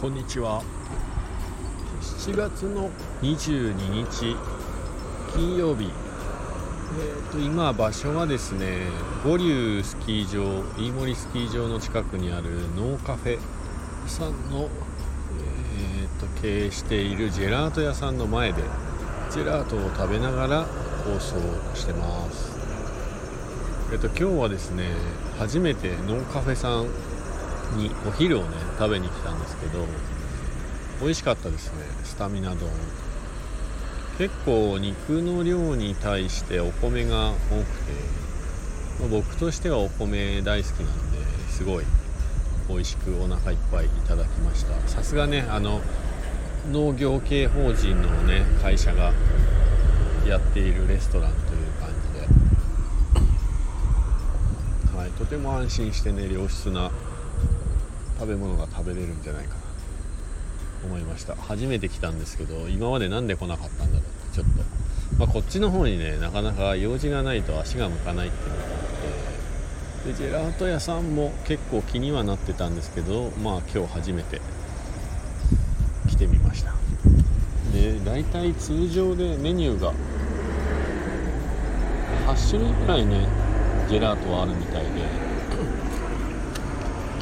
こんにちは。7月の22日金曜日。えーと、今場所はですね五竜スキー場飯森スキー場の近くにあるノーカフェさんの、えーと、経営しているジェラート屋さんの前でジェラートを食べながら放送してます。えっ、と今日はですね初めてノーカフェさんにお昼をね食べに来たんですけど美味しかったですねスタミナ丼。結構肉の量に対してお米が多くて僕としてはお米大好きなんですごい美味しくお腹いっぱいいただきました。さすがねあの農業系法人のね会社がやっているレストランという感じで、はい、とても安心してね良質な食べ物が食べれるんじゃないかなと思いました。初めて来たんですけど今まで何で来なかったんだろうってちょっと、まあ、こっちの方にねなかなか用事がないと足が向かないっていうのがあって。でジェラート屋さんも結構気にはなってたんですけどまあ今日初めて来てみました。で大体通常でメニューが8種類くらいねジェラートはあるみたいで。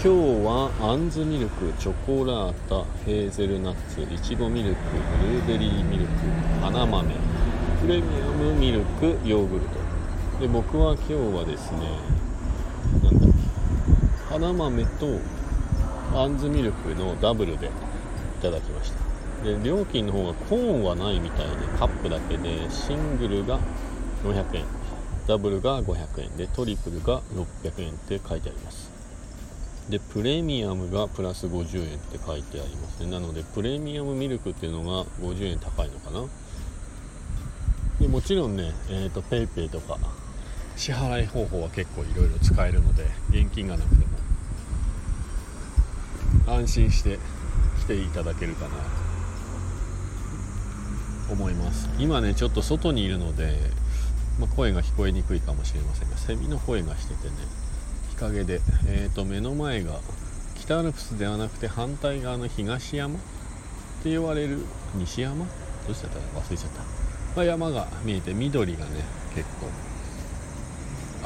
今日はあんずミルクチョコラータヘーゼルナッツいちごミルクブルーベリーミルク花豆プレミアムミルクヨーグルト。で僕は今日はですねなんだっけ花豆とあんずミルクのダブルでいただきました。で料金の方がコーンはないみたいでカップだけでシングルが400円ダブルが500円でトリプルが600円って書いてあります。でプレミアムがプラス50円って書いてありますね。なのでプレミアムミルクっていうのが50円高いのかな。でもちろんね、えーと、と PayPay とか支払い方法は結構いろいろ使えるので現金がなくても安心して来ていただけるかなと。思います。今ねちょっと外にいるので、まあ、声が聞こえにくいかもしれませんがセミの声がしててね。陰で、えー、と目の前が北アルプスではなくて反対側の東山って言われる西山？どうしちゃった？忘れちゃった、まあ、山が見えて緑がね結構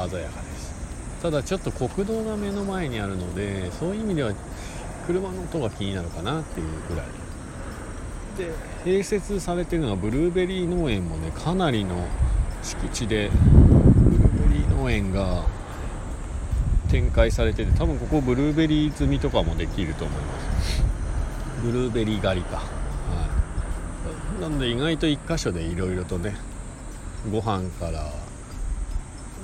鮮やかです。ただちょっと国道が目の前にあるのでそういう意味では車の音が気になるかなっていうぐらい。で併設されてるのはブルーベリー農園もねかなりの敷地でブルーベリー農園が展開されてて多分ここブルーベリー摘みとかもできると思います。ブルーベリー狩りか、はい、なので意外と1箇所でいろいろとねご飯から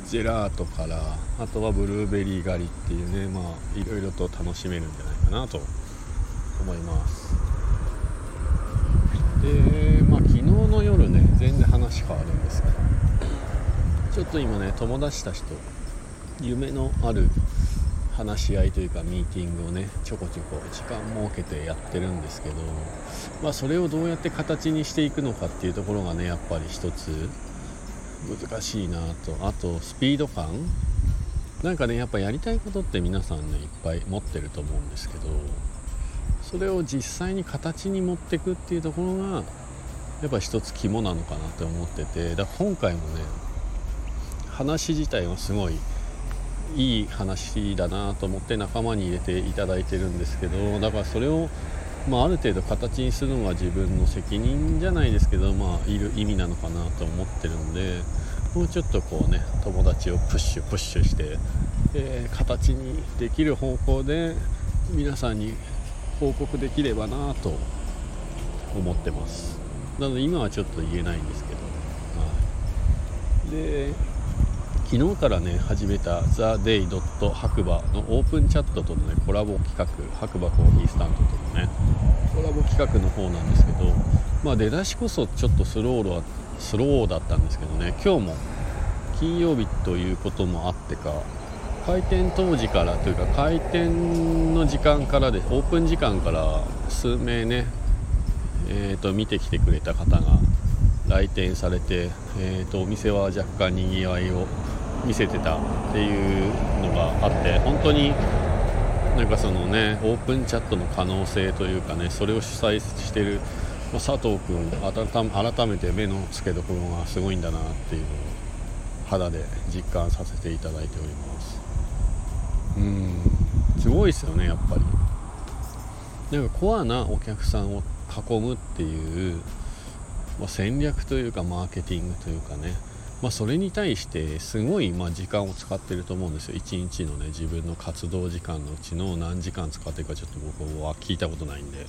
ジェラートからあとはブルーベリー狩りっていうねまあいろいろと楽しめるんじゃないかなと思います。でまあ昨日の夜ね全然話変わるんですけどちょっと今ね友達たちと夢のある話し合いというかミーティングをねちょこちょこ時間設けてやってるんですけど、まあ、それをどうやって形にしていくのかっていうところがねやっぱり一つ難しいなと。あとスピード感。なんかねやっぱやりたいことって皆さんねいっぱい持ってると思うんですけどそれを実際に形に持っていくっていうところがやっぱ一つ肝なのかなって思っててだから今回もね話自体はすごいいい話だなと思って仲間に入れていただいてるんですけどだからそれを、まあ、ある程度形にするのが自分の責任じゃないですけど、まあ、いる意味なのかなと思ってるのでもうちょっとこうね友達をプッシュプッシュして、えー、形にできる方向で皆さんに報告できればなと思ってます。なので今はちょっと言えないんですけど、はい、で昨日からね始めた TheDay. 白馬のオープンチャットとのねコラボ企画白馬コーヒースタンドとのねコラボ企画の方なんですけどまあ出だしこそちょっとスローはスローだったんですけどね今日も金曜日ということもあってか開店当時からというか開店の時間からでオープン時間から数名ねえーと見てきてくれた方が来店されて、えーと、お店は若干にぎわいを見せてたっていうのがあって本当になんかそのねオープンチャットの可能性というかねそれを主催してる、まあ、佐藤君改めて目の付けどころがすごいんだなっていうのを肌で実感させていただいております。うん。すごいですよねやっぱり。なんかコアなお客さんを囲むっていう、まあ、戦略というかマーケティングというかね。まあ、それに対してすごいま時間を使ってると思うんですよ。一日のね自分の活動時間のうちの何時間使ってるかちょっと僕は聞いたことないんで。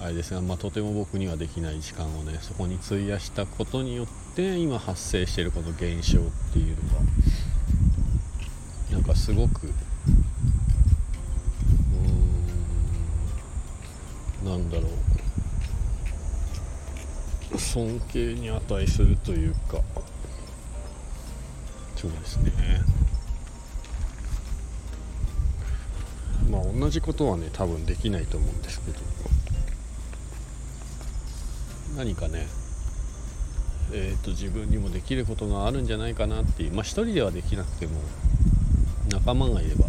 あれですが、まあ、とても僕にはできない時間をねそこに費やしたことによって今発生しているこの現象っていうのがなんかすごくうんなんだろう。尊敬に値するというか。そうですね。まあ同じことはね多分できないと思うんですけど。何かねえーと、自分にもできることがあるんじゃないかなっていうまあ一人ではできなくても仲間がいれば、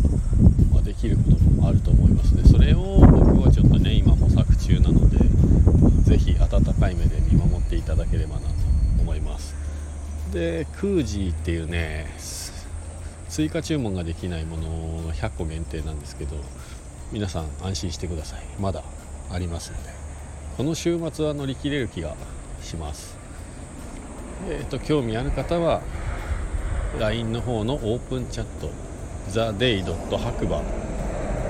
まあ、できることもあると思いますね。それを僕はちょっとね今模索中なので是非温かい目で見守っていただければなと思います。でクージーっていうね追加注文ができないものの100個限定なんですけど皆さん安心してください。まだありますので。この週末は乗り切れる気がします。えっ、ー、と興味ある方は LINE の方のオープンチャット TheDay. 白馬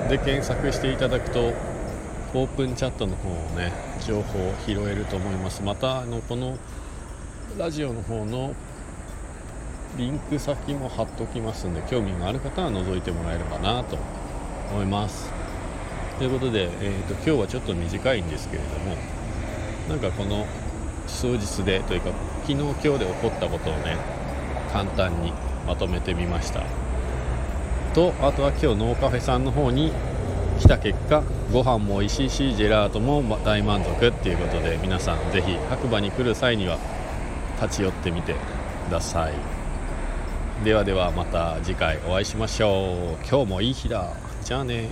で検索していただくとオープンチャットの方をね情報を拾えると思います。またあのこのラジオの方のリンク先も貼っときますんで興味がある方は覗いてもらえればなと思います。ということで、えーと、今日はちょっと短いんですけれどもなんかこの数日でというか昨日今日で起こったことをね簡単にまとめてみました。とあとは今日ノーカフェさんの方に来た結果ご飯も美味しいしジェラートも大満足っていうことで皆さん是非白馬に来る際には立ち寄ってみてください。ではではまた次回お会いしましょう。今日もいい日だ。じゃあね